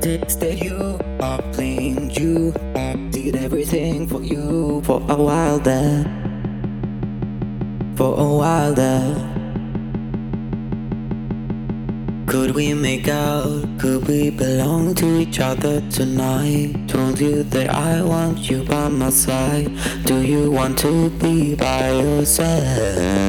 texted you, I playing you, I did everything for you for a while there, for a while there. Could we make out? Could we belong to each other tonight? Told you that I want you by my side. Do you want to be by yourself?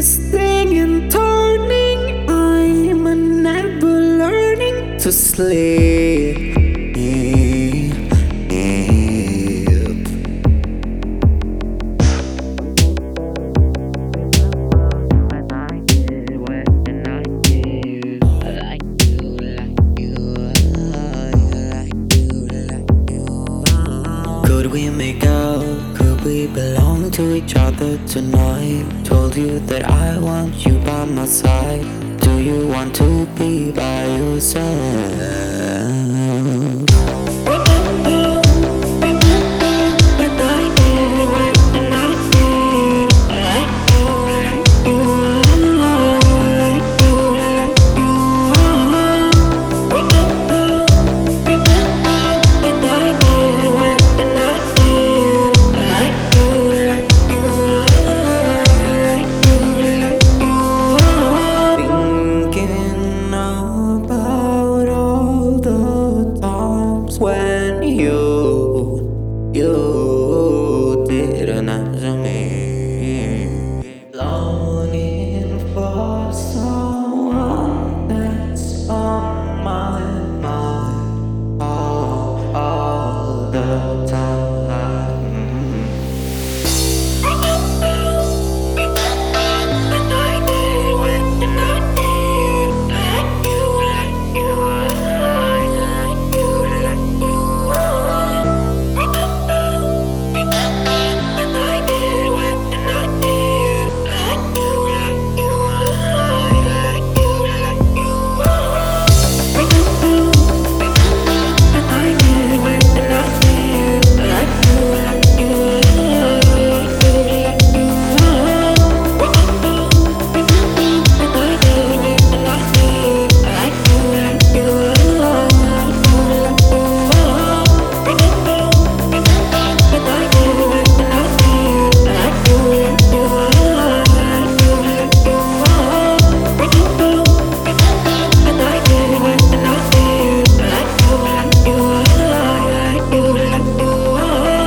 Twisting and turning, I'm never learning to sleep. Could we make out? Could we belong to each other tonight? Told you that I want you by my side. Do you want to be by yourself?